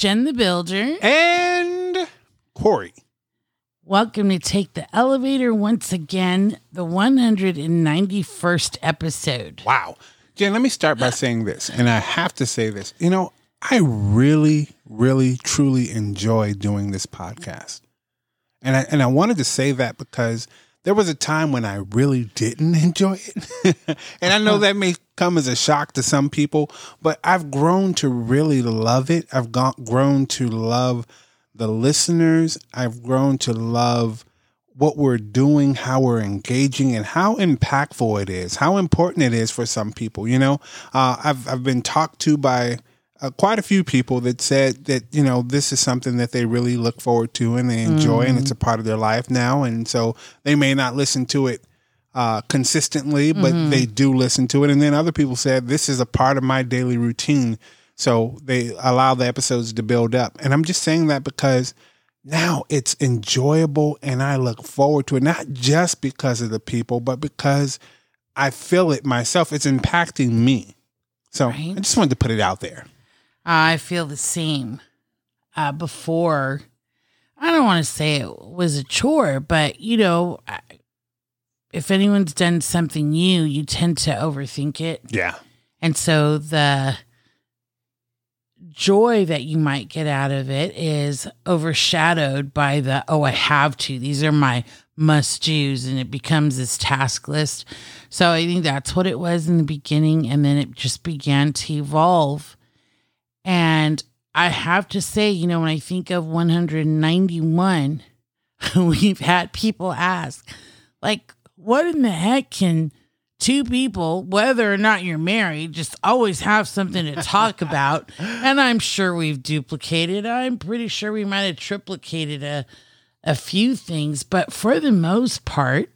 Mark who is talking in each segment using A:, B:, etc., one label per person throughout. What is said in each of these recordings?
A: Jen the Builder.
B: And Corey.
A: Welcome to Take the Elevator once again, the 191st episode.
B: Wow. Jen, let me start by saying this, and I have to say this. You know, I really, really, truly enjoy doing this podcast. And I, and I wanted to say that because there was a time when I really didn't enjoy it. and I know uh-huh. that may come as a shock to some people, but I've grown to really love it. I've gone, grown to love the listeners. I've grown to love what we're doing, how we're engaging, and how impactful it is, how important it is for some people. You know, uh, I've I've been talked to by uh, quite a few people that said that you know this is something that they really look forward to and they enjoy, mm. and it's a part of their life now. And so they may not listen to it uh, consistently, but mm-hmm. they do listen to it. And then other people said this is a part of my daily routine. So they allow the episodes to build up. And I'm just saying that because now it's enjoyable and I look forward to it, not just because of the people, but because I feel it myself. It's impacting me. So right. I just wanted to put it out there.
A: I feel the same. Uh, before, I don't want to say it was a chore, but you know, if anyone's done something new, you tend to overthink it.
B: Yeah.
A: And so the joy that you might get out of it is overshadowed by the, oh, I have to. These are my must do's. And it becomes this task list. So I think that's what it was in the beginning. And then it just began to evolve and I have to say, you know, when I think of 191, we've had people ask, like, what in the heck can two people, whether or not you're married, just always have something to talk about? and I'm sure we've duplicated. I'm pretty sure we might have triplicated a, a few things, but for the most part,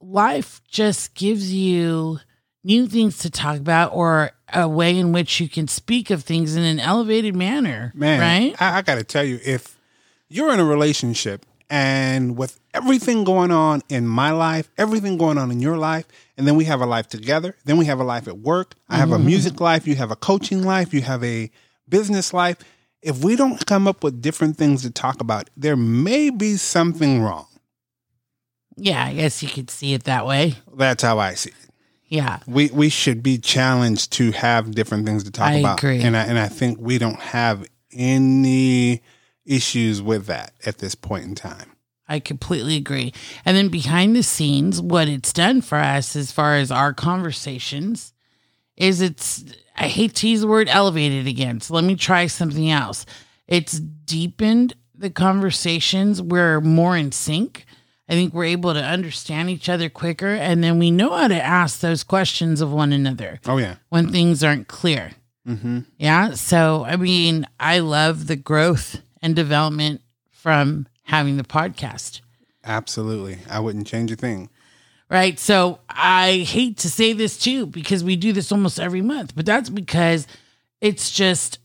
A: life just gives you new things to talk about or a way in which you can speak of things in an elevated manner. Man, right?
B: I, I got to tell you, if you're in a relationship and with everything going on in my life, everything going on in your life, and then we have a life together, then we have a life at work, I have mm-hmm. a music life, you have a coaching life, you have a business life. If we don't come up with different things to talk about, there may be something wrong.
A: Yeah, I guess you could see it that way.
B: That's how I see it.
A: Yeah.
B: We we should be challenged to have different things to talk
A: I
B: about.
A: Agree.
B: And I and I think we don't have any issues with that at this point in time.
A: I completely agree. And then behind the scenes, what it's done for us as far as our conversations is it's I hate to use the word elevated again. So let me try something else. It's deepened the conversations. We're more in sync. I think we're able to understand each other quicker and then we know how to ask those questions of one another.
B: Oh, yeah.
A: When things aren't clear.
B: Mm-hmm.
A: Yeah. So, I mean, I love the growth and development from having the podcast.
B: Absolutely. I wouldn't change a thing.
A: Right. So, I hate to say this too because we do this almost every month, but that's because it's just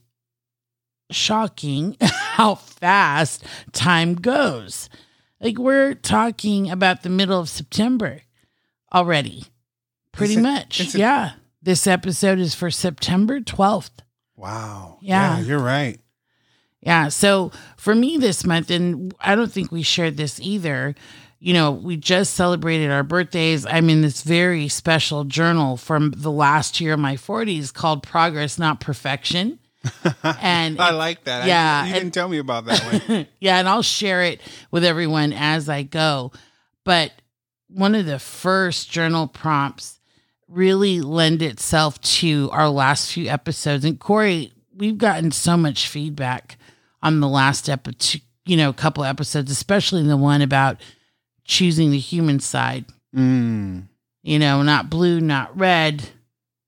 A: shocking how fast time goes. Like we're talking about the middle of September already. Pretty much. yeah. this episode is for September 12th.
B: Wow.
A: Yeah.
B: yeah. You're right.
A: Yeah. So for me this month, and I don't think we shared this either, you know, we just celebrated our birthdays. I'm in this very special journal from the last year of my 40s called Progress, Not Perfection.
B: and I like that.
A: Yeah,
B: I, you didn't tell me about that one.
A: yeah, and I'll share it with everyone as I go. But one of the first journal prompts really lend itself to our last few episodes. And Corey, we've gotten so much feedback on the last episode, you know, a couple episodes, especially the one about choosing the human side.
B: Mm.
A: You know, not blue, not red,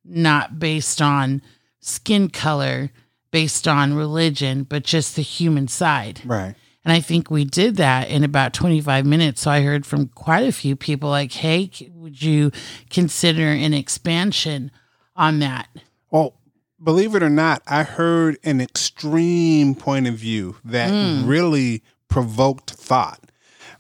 A: not based on skin color, based on religion, but just the human side.
B: Right.
A: And I think we did that in about 25 minutes. So I heard from quite a few people like, hey, would you consider an expansion on that?
B: Well, believe it or not, I heard an extreme point of view that mm. really provoked thought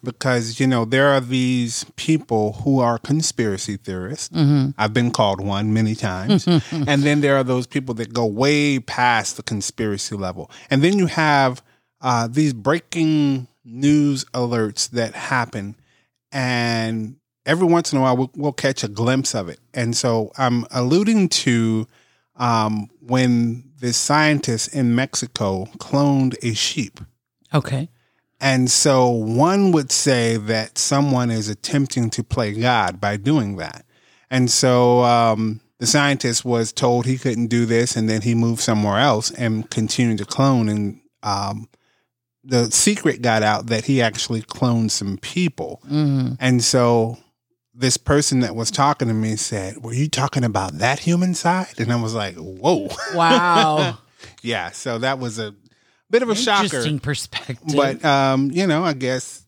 B: because you know there are these people who are conspiracy theorists. I've been called one many times, and then there are those people that go way past the conspiracy level, and then you have uh, these breaking news alerts that happen, and every once in a while we'll, we'll catch a glimpse of it. And so I'm alluding to um, when this scientist in Mexico cloned a sheep.
A: Okay.
B: And so one would say that someone is attempting to play God by doing that. And so um, the scientist was told he couldn't do this, and then he moved somewhere else and continued to clone. And um, the secret got out that he actually cloned some people.
A: hmm
B: And so this person that was talking to me said, Were you talking about that human side? And I was like, Whoa.
A: Wow.
B: yeah. So that was a bit of a shocker.
A: Interesting perspective.
B: But um, you know, I guess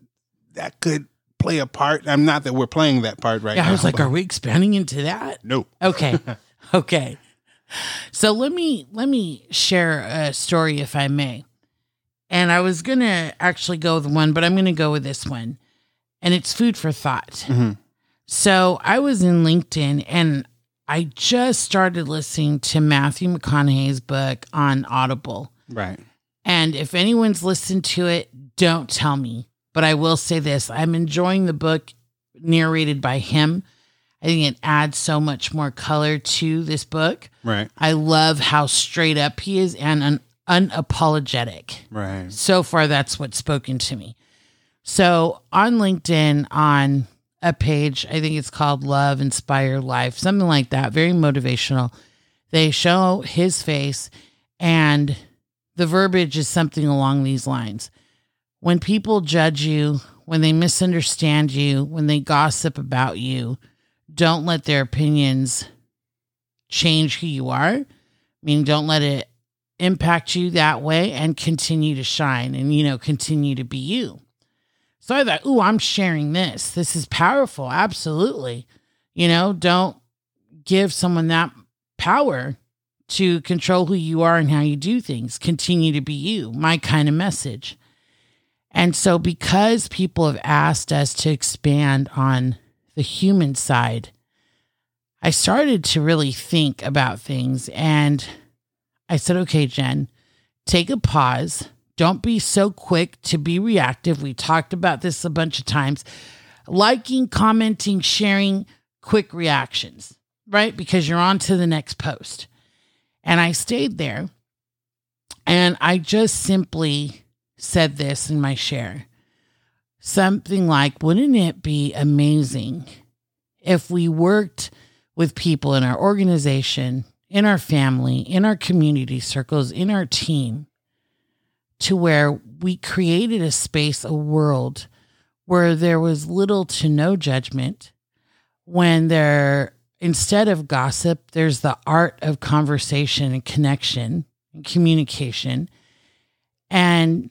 B: that could play a part. I'm not that we're playing that part right
A: yeah,
B: now.
A: I was like, are we expanding into that?
B: no.
A: Okay. okay. So let me let me share a story if I may. And I was going to actually go with one, but I'm going to go with this one. And it's food for thought.
B: Mhm.
A: So I was in LinkedIn and I just started listening to Matthew McConaughey's book on Audible.
B: Right.
A: And if anyone's listened to it, don't tell me. But I will say this I'm enjoying the book narrated by him. I think it adds so much more color to this book.
B: Right.
A: I love how straight up he is and un- unapologetic.
B: Right.
A: So far, that's what's spoken to me. So on LinkedIn, on a page, I think it's called Love Inspire Life, something like that, very motivational. They show his face, and the verbiage is something along these lines. When people judge you, when they misunderstand you, when they gossip about you, don't let their opinions change who you are. I mean, don't let it impact you that way and continue to shine and, you know, continue to be you. So I thought, ooh, I'm sharing this. This is powerful. Absolutely. You know, don't give someone that power to control who you are and how you do things. Continue to be you, my kind of message. And so, because people have asked us to expand on the human side, I started to really think about things. And I said, okay, Jen, take a pause. Don't be so quick to be reactive. We talked about this a bunch of times. Liking, commenting, sharing, quick reactions, right? Because you're on to the next post. And I stayed there and I just simply said this in my share something like, wouldn't it be amazing if we worked with people in our organization, in our family, in our community circles, in our team, to where we created a space, a world where there was little to no judgment, when there, instead of gossip, there's the art of conversation and connection and communication. And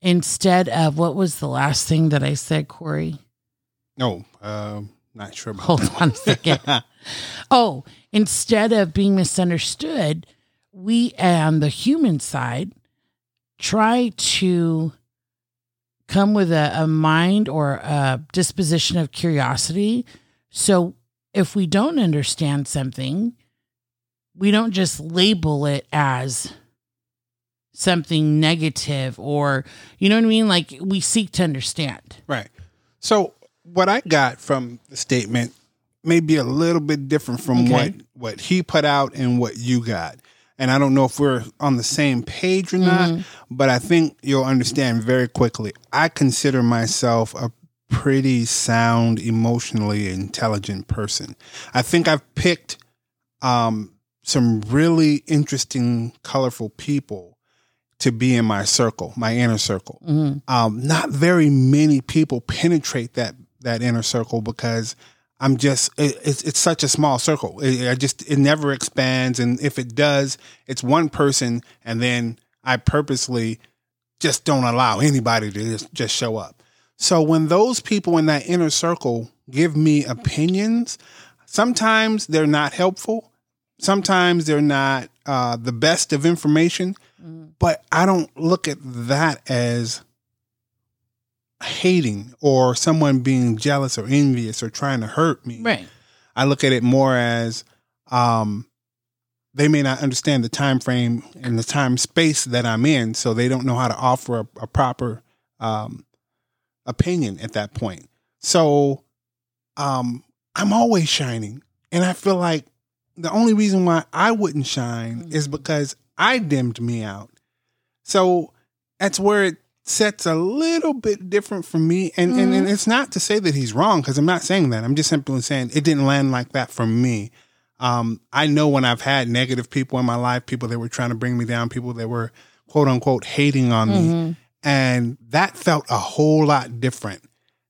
A: instead of what was the last thing that I said, Corey?
B: No, um, not sure about
A: Hold
B: that.
A: on a second. oh, instead of being misunderstood, we on the human side try to come with a, a mind or a disposition of curiosity. So if we don't understand something, we don't just label it as something negative or, you know what I mean? Like we seek to understand.
B: Right. So what I got from the statement may be a little bit different from
A: Okay.
B: what what he put out and what you got. And I don't know if we're on the same page or not, but I think you'll understand very quickly. I consider myself a pretty sound, emotionally intelligent person. I think I've picked um, some really interesting, colorful people to be in my circle, my inner circle
A: Mhm.
B: um, not very many people penetrate that that inner circle because I'm just it, it's it's such a small circle. It, I just it never expands, and if it does, it's one person, and then I purposely just don't allow anybody to just, just show up. So when those people in that inner circle give me opinions, sometimes they're not helpful. Sometimes they're not uh, the best of information, but I don't look at that as hating or someone being jealous or envious or trying to hurt me.
A: Right.
B: I look at it more as um, they may not understand the time frame and the time space that I'm in, so they don't know how to offer a, a proper um, opinion at that point. So um, I'm always shining, and I feel like the only reason why I wouldn't shine is because I dimmed me out. So that's where it sets a little bit different for me. And, and, and it's not to say that he's wrong, because I'm not saying that. I'm just simply saying it didn't land like that for me. Um, I know when I've had negative people in my life, people that were trying to bring me down, people that were quote unquote hating on me. And that felt a whole lot different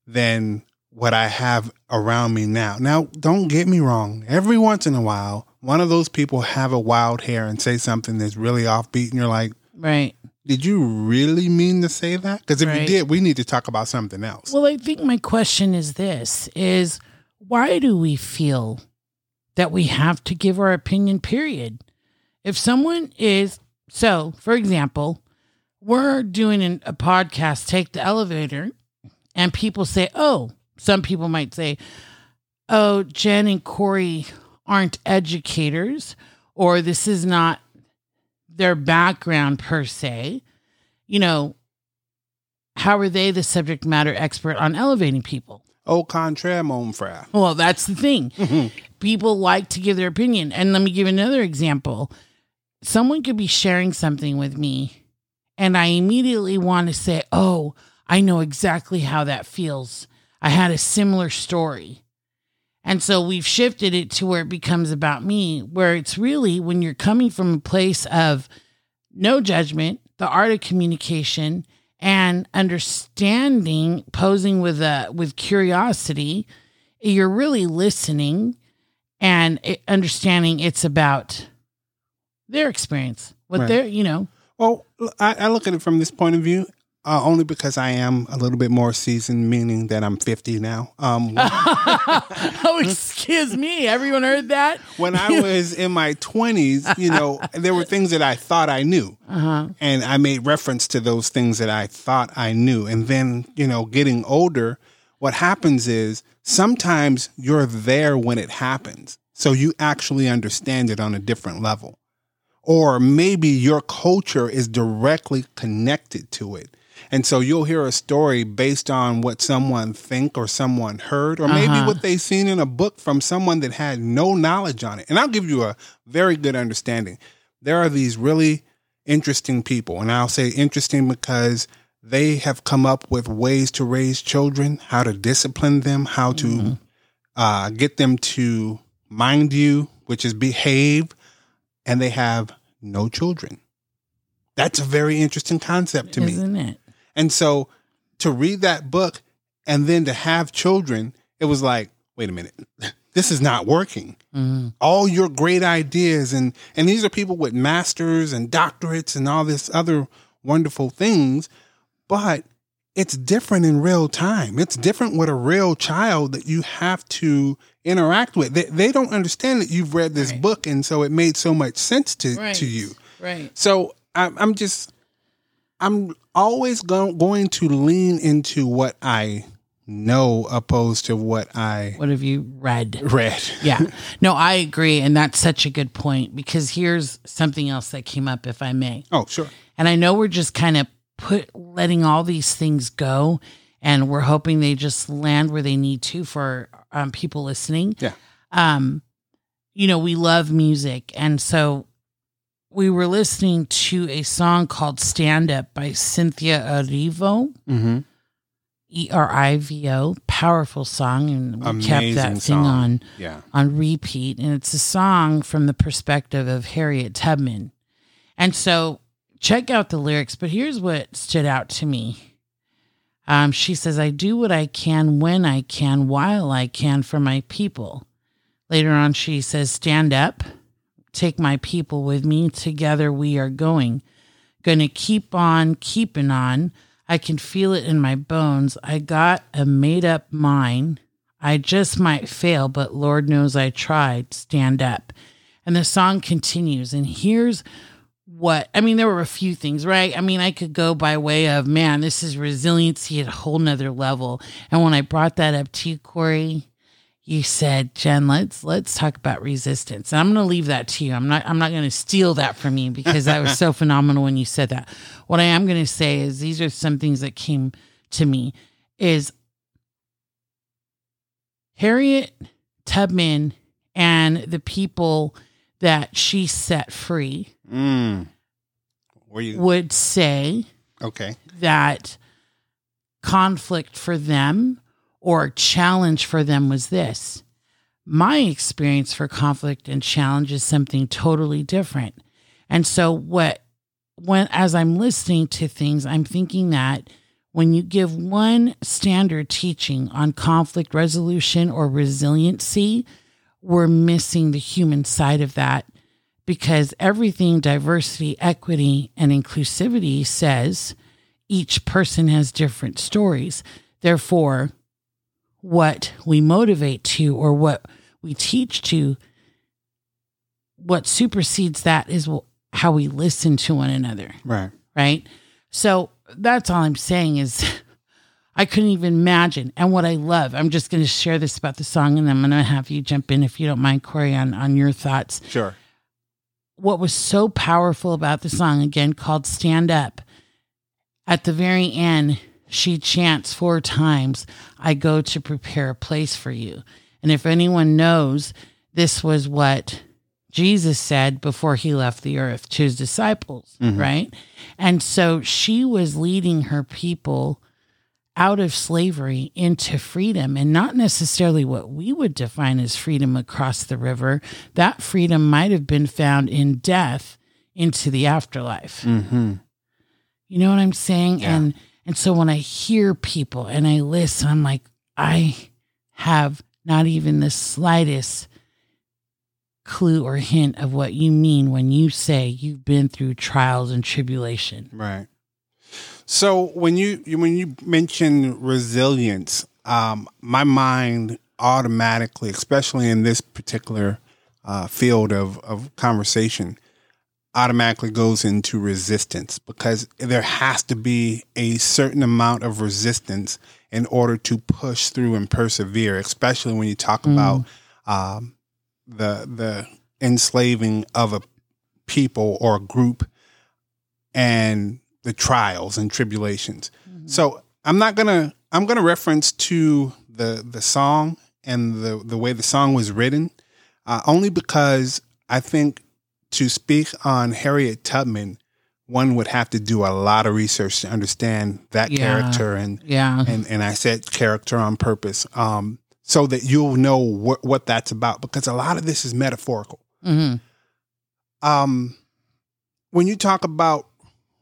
B: than what I have around me now. Now, don't get me wrong. Every once in a while, one of those people have a wild hair and say something that's really offbeat, and you're like,
A: Right.
B: Did you really mean to say that? Because if you did, we need to talk about something else.
A: Well, I think my question is this is why do we feel that we have to give our opinion period? If someone is so, for example, we're doing an, a podcast, take the elevator, and people say, "Oh," some people might say, "Oh, Jen and Corey aren't educators, or this is not their background per se." You know, how are they the subject matter expert on elevating people?
B: Au contraire, mon frère.
A: Well, that's the thing. Mm-hmm. People like to give their opinion. And let me give another example. Someone could be sharing something with me, and I immediately want to say, Oh, I know exactly how that feels. I had a similar story. And so we've shifted it to where it becomes about me, where it's really when you're coming from a place of no judgment, the art of communication, and understanding, posing with a with curiosity, you're really listening and understanding it's about their experience, what
B: Right.
A: they're, you know,
B: Well, I, I look at it from this point of view. Uh, only because I am a little bit more seasoned, meaning that I'm 50 now. Um,
A: oh, excuse me. Everyone heard that?
B: when I was in my 20s, you know, there were things that I thought I knew.
A: Uh-huh.
B: And I made reference to those things that I thought I knew. And then, you know, getting older, what happens is sometimes you're there when it happens. So you actually understand it on a different level. Or maybe your culture is directly connected to it. And so you'll hear a story based on what someone think or someone heard, or maybe
A: Uh-huh.
B: what they've seen in a book from someone that had no knowledge on it. And I'll give you a very good understanding. There are these really interesting people, and I'll say interesting because they have come up with ways to raise children, how to discipline them, how to uh, get them to mind you, which is behave, and they have no children. That's a very interesting concept to me.
A: Isn't it?
B: And so to read that book and then to have children, it was like, wait a minute, this is not working.
A: Mm.
B: All your great ideas and and these are people with masters and doctorates and all this other wonderful things, but it's different in real time. It's different with a real child that you have to interact with. They, they don't understand that you've read this
A: Right.
B: book, and so it made so much sense to
A: Right.
B: to you.
A: Right.
B: So I'm, I'm just, I'm always go, going to lean into what I know opposed to what I
A: What have you read?
B: read.
A: Yeah. No, I agree. And that's such a good point because here's something else that came up, if I may.
B: Oh, sure.
A: And I know we're just kind of put letting all these things go and we're hoping they just land where they need to for um, people listening.
B: Yeah.
A: Um, you know, we love music. And so we were listening to a song called Stand Up by Cynthia Erivo,
B: Mm-hmm.
A: E R I V O. Powerful song. And we kept
B: Amazing
A: that thing
B: song.
A: on
B: Yeah.
A: on repeat and it's a song from the perspective of Harriet Tubman. And so check out the lyrics, but here's what stood out to me. Um, she says, I do what I can when I can, while I can for my people. Later on, she says, Stand up, take my people with me. Together we are going. Gonna keep on keeping on. I can feel it in my bones. I got a made up mind. I just might fail, but Lord knows I tried. Stand up. And the song continues. And here's what I mean, there were a few things, right? I mean, I could go by way of man, this is resiliency at a whole nother level. And when I brought that up to you, Corey, you said, Jen, let's let's talk about resistance. And I'm gonna leave that to you. I'm not I'm not gonna steal that from you because that was so phenomenal when you said that. What I am gonna say is these are some things that came to me is Harriet Tubman and the people that she set free
B: Mm. You
A: would say
B: okay?
A: that conflict for them or challenge for them was this. My experience for conflict and challenge is something totally different. And so what when as I'm listening to things, I'm thinking that when you give one standard teaching on conflict resolution or resiliency, we're missing the human side of that because everything diversity, equity, and inclusivity says each person has different stories. Therefore, what we motivate to or what we teach to, what supersedes that is how we listen to one another.
B: Right.
A: Right. So that's all I'm saying is I couldn't even imagine. And what I love, I'm just going to share this about the song and I'm going to have you jump in if you don't mind, Corey, on, on your thoughts
B: Sure.
A: what was so powerful about the song again called stand up at the very end she chants four times i go to prepare a place for you and if anyone knows this was what jesus said before he left the earth to his disciples right and so she was leading her people out of slavery into freedom and not necessarily what we would define as freedom across the river. That freedom might have been found in death into the afterlife.
B: Mm-hmm.
A: You know what I'm saying?
B: Yeah.
A: And and so when I hear people and I listen, I'm like, I have not even the slightest clue or hint of what you mean when you say you've been through trials and tribulation.
B: Right. So when you when you mention resilience, um, my mind automatically, especially in this particular uh, field of of conversation, automatically goes into resistance because there has to be a certain amount of resistance in order to push through and persevere, especially when you talk about um, the the enslaving of a people or a group and the trials and tribulations. So I'm not gonna I'm gonna reference to the the song and the the way the song was written, uh, only because I think to speak on Harriet Tubman, one would have to do a lot of research to understand that
A: Yeah.
B: character and
A: Yeah.
B: and and I said character on purpose, um, so that you'll know what what that's about because a lot of this is metaphorical.
A: hmm
B: Um, when you talk about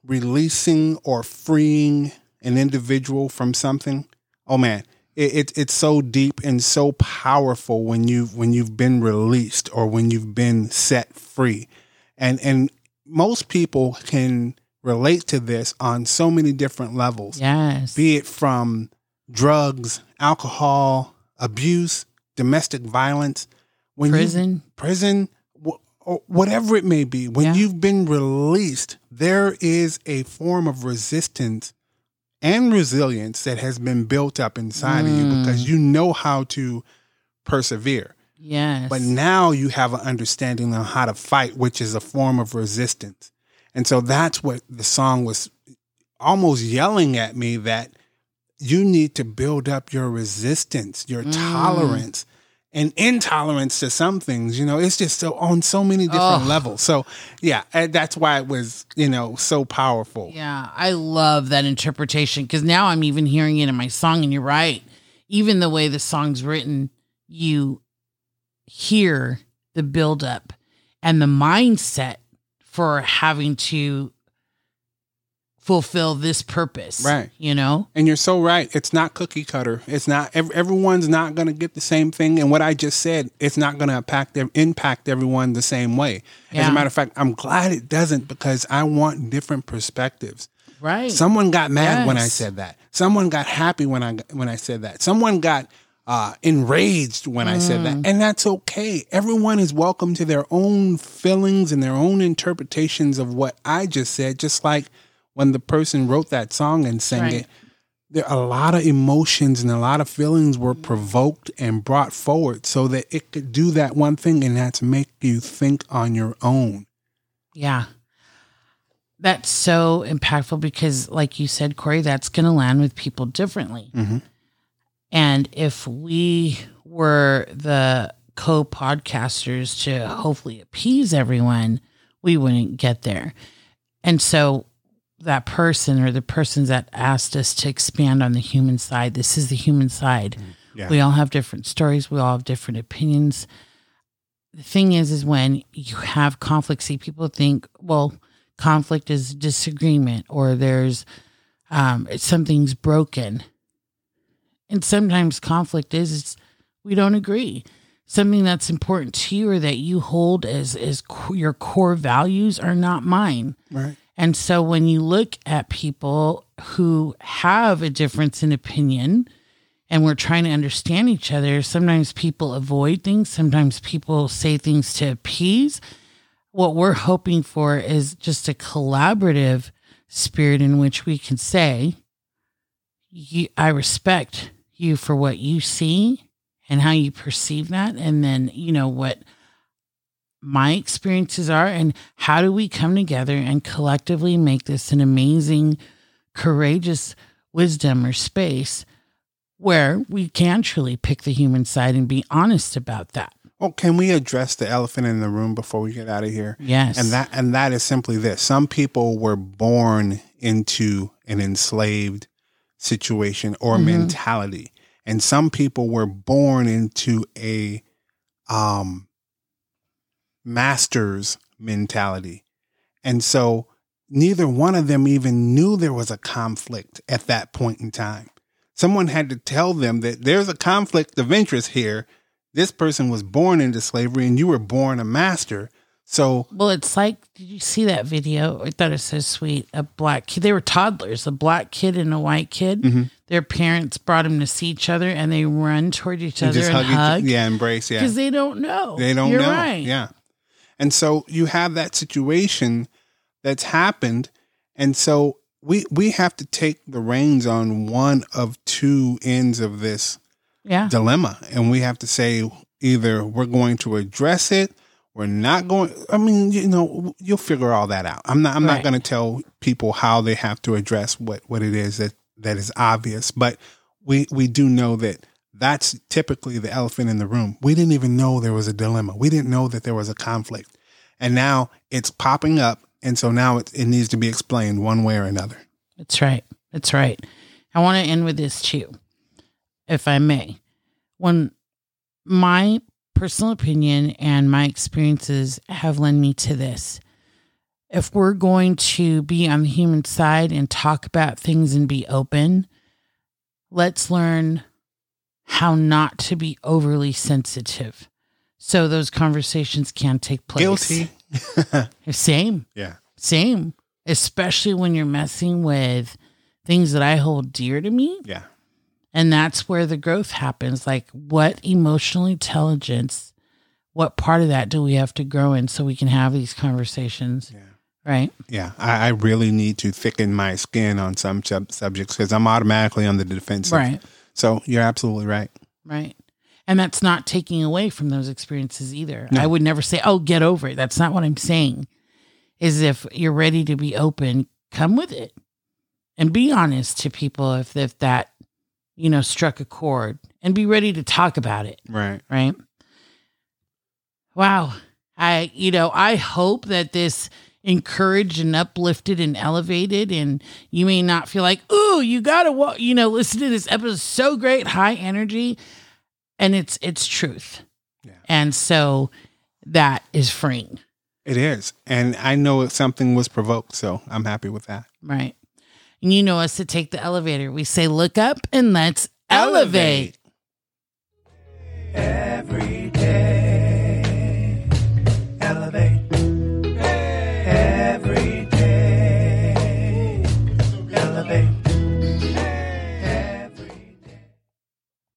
B: releasing or freeing an individual from something, oh man, it, it it's so deep and so powerful when you when you've been released or when you've been set free, and and most people can relate to this on so many different levels
A: Yes.
B: be it from drugs, alcohol, abuse, domestic violence, when you-
A: Prison.
B: prison, or whatever it may be. When
A: Yeah.
B: you've been released, there is a form of resistance and resilience that has been built up inside of you
A: Mm.
B: because you know how to persevere.
A: Yes.
B: But now you have an understanding on how to fight, which is a form of resistance. And so that's what the song was almost yelling at me that you need to build up your resistance, your
A: Mm.
B: tolerance and intolerance to some things. You know, it's just so on so many different
A: Ugh.
B: levels. So yeah, eh, that's why it was, you know, so powerful.
A: Yeah, I love that interpretation because now I'm even hearing it in my song, and you're right. Even the way the song's written, you hear the buildup and the mindset for having to fulfill this purpose.
B: Right.
A: You know?
B: And you're so right. It's not cookie cutter. It's not. Everyone's not going to get the same thing. And what I just said, it's not going to impact impact everyone the same way. As a matter of fact, I'm glad it doesn't because I want different perspectives.
A: Right.
B: Someone got mad when I said that. Someone got happy when I when I said that. Someone got uh, enraged when I said that. And that's okay. Everyone is welcome to their own feelings and their own interpretations of what I just said, just like when the person wrote that song and sang
A: Right.
B: it. There a lot of emotions and a lot of feelings were provoked and brought forward so that it could do that one thing and that's make you think on your own.
A: Yeah. That's so impactful because, like you said, Corey, that's going to land with people differently.
B: Mhm.
A: And if we were the co podcasters to hopefully appease everyone, we wouldn't get there. And so, that person or the persons that asked us to expand on the human side, this is the human side.
B: Yeah.
A: We all have different stories, we all have different opinions. The thing is, is when you have conflict, see, people think, well, conflict is disagreement or there's um, something's broken. And sometimes conflict is it's, we don't agree. Something that's important to you or that you hold as, as co- your core values are not mine.
B: Right.
A: And so when you look at people who have a difference in opinion and we're trying to understand each other, sometimes people avoid things, sometimes people say things to appease. What we're hoping for is just a collaborative spirit in which we can say, I respect you for what you see and how you perceive that. And then, you know, what my experiences are and how do we come together and collectively make this an amazing courageous wisdom or space where we can truly pick the human side and be honest about that
B: Well, can we address the elephant in the room before we get out of here?
A: yes
B: And that and that is simply this. Some people were born into an enslaved situation or
A: Mhm.
B: mentality. And some people were born into a um master's mentality. And so neither one of them even knew there was a conflict at that point in time. Someone had to tell them that there's a conflict of interest here. This person was born into slavery and you were born a master. So
A: well it's like did you see that video i thought it was so sweet a black kid they were toddlers a black kid and a white kid
B: Mhm.
A: their parents brought them to see each other and they run toward each
B: and
A: other and hug
B: each, yeah, embrace, yeah.
A: because they don't know
B: They don't
A: You're
B: know.
A: right
B: Yeah. And so you have that situation that's happened. And so we we have to take the reins on one of two ends of this
A: yeah
B: dilemma. And we have to say either we're going to address it, we're not going I mean, you know, you'll figure all that out. I'm not I'm
A: Right.
B: not gonna tell people how they have to address what, what it is that, that is obvious. But we we do know that that's typically the elephant in the room. We didn't even know there was a dilemma. We didn't know that there was a conflict. And now it's popping up. And so now it, it needs to be explained one way or another.
A: That's right. That's right. I want to end with this too, if I may. When my personal opinion and my experiences have led me to this, if we're going to be on the human side and talk about things and be open, let's learn how not to be overly sensitive so those conversations can take place.
B: Guilty.
A: Same.
B: Yeah.
A: Same. Especially when you're messing with things that I hold dear to me.
B: Yeah.
A: And that's where the growth happens. Like, what emotional intelligence, what part of that do we have to grow in so we can have these conversations?
B: Yeah.
A: Right.
B: Yeah. I, I really need to thicken my skin on some sub- subjects because I'm automatically on the defensive.
A: Right.
B: So you're absolutely right.
A: Right. And that's not taking away from those experiences either.
B: No.
A: I would never say, oh, get over it. That's not what I'm saying. Is if you're ready to be open, come with it and be honest to people if, if that, you know, struck a chord and be ready to talk about it.
B: Right.
A: Right. Wow. I, you know, I hope that this encouraged and uplifted and elevated. And you may not feel like, ooh, you gotta, wa-, you know, listen to this episode. So great, high energy, and it's it's truth.
B: Yeah.
A: And so that is freeing.
B: It is, and I know something was provoked, so I'm happy with that.
A: Right. And you know us to take the elevator. We say, look up and let's elevate. elevate. Every day.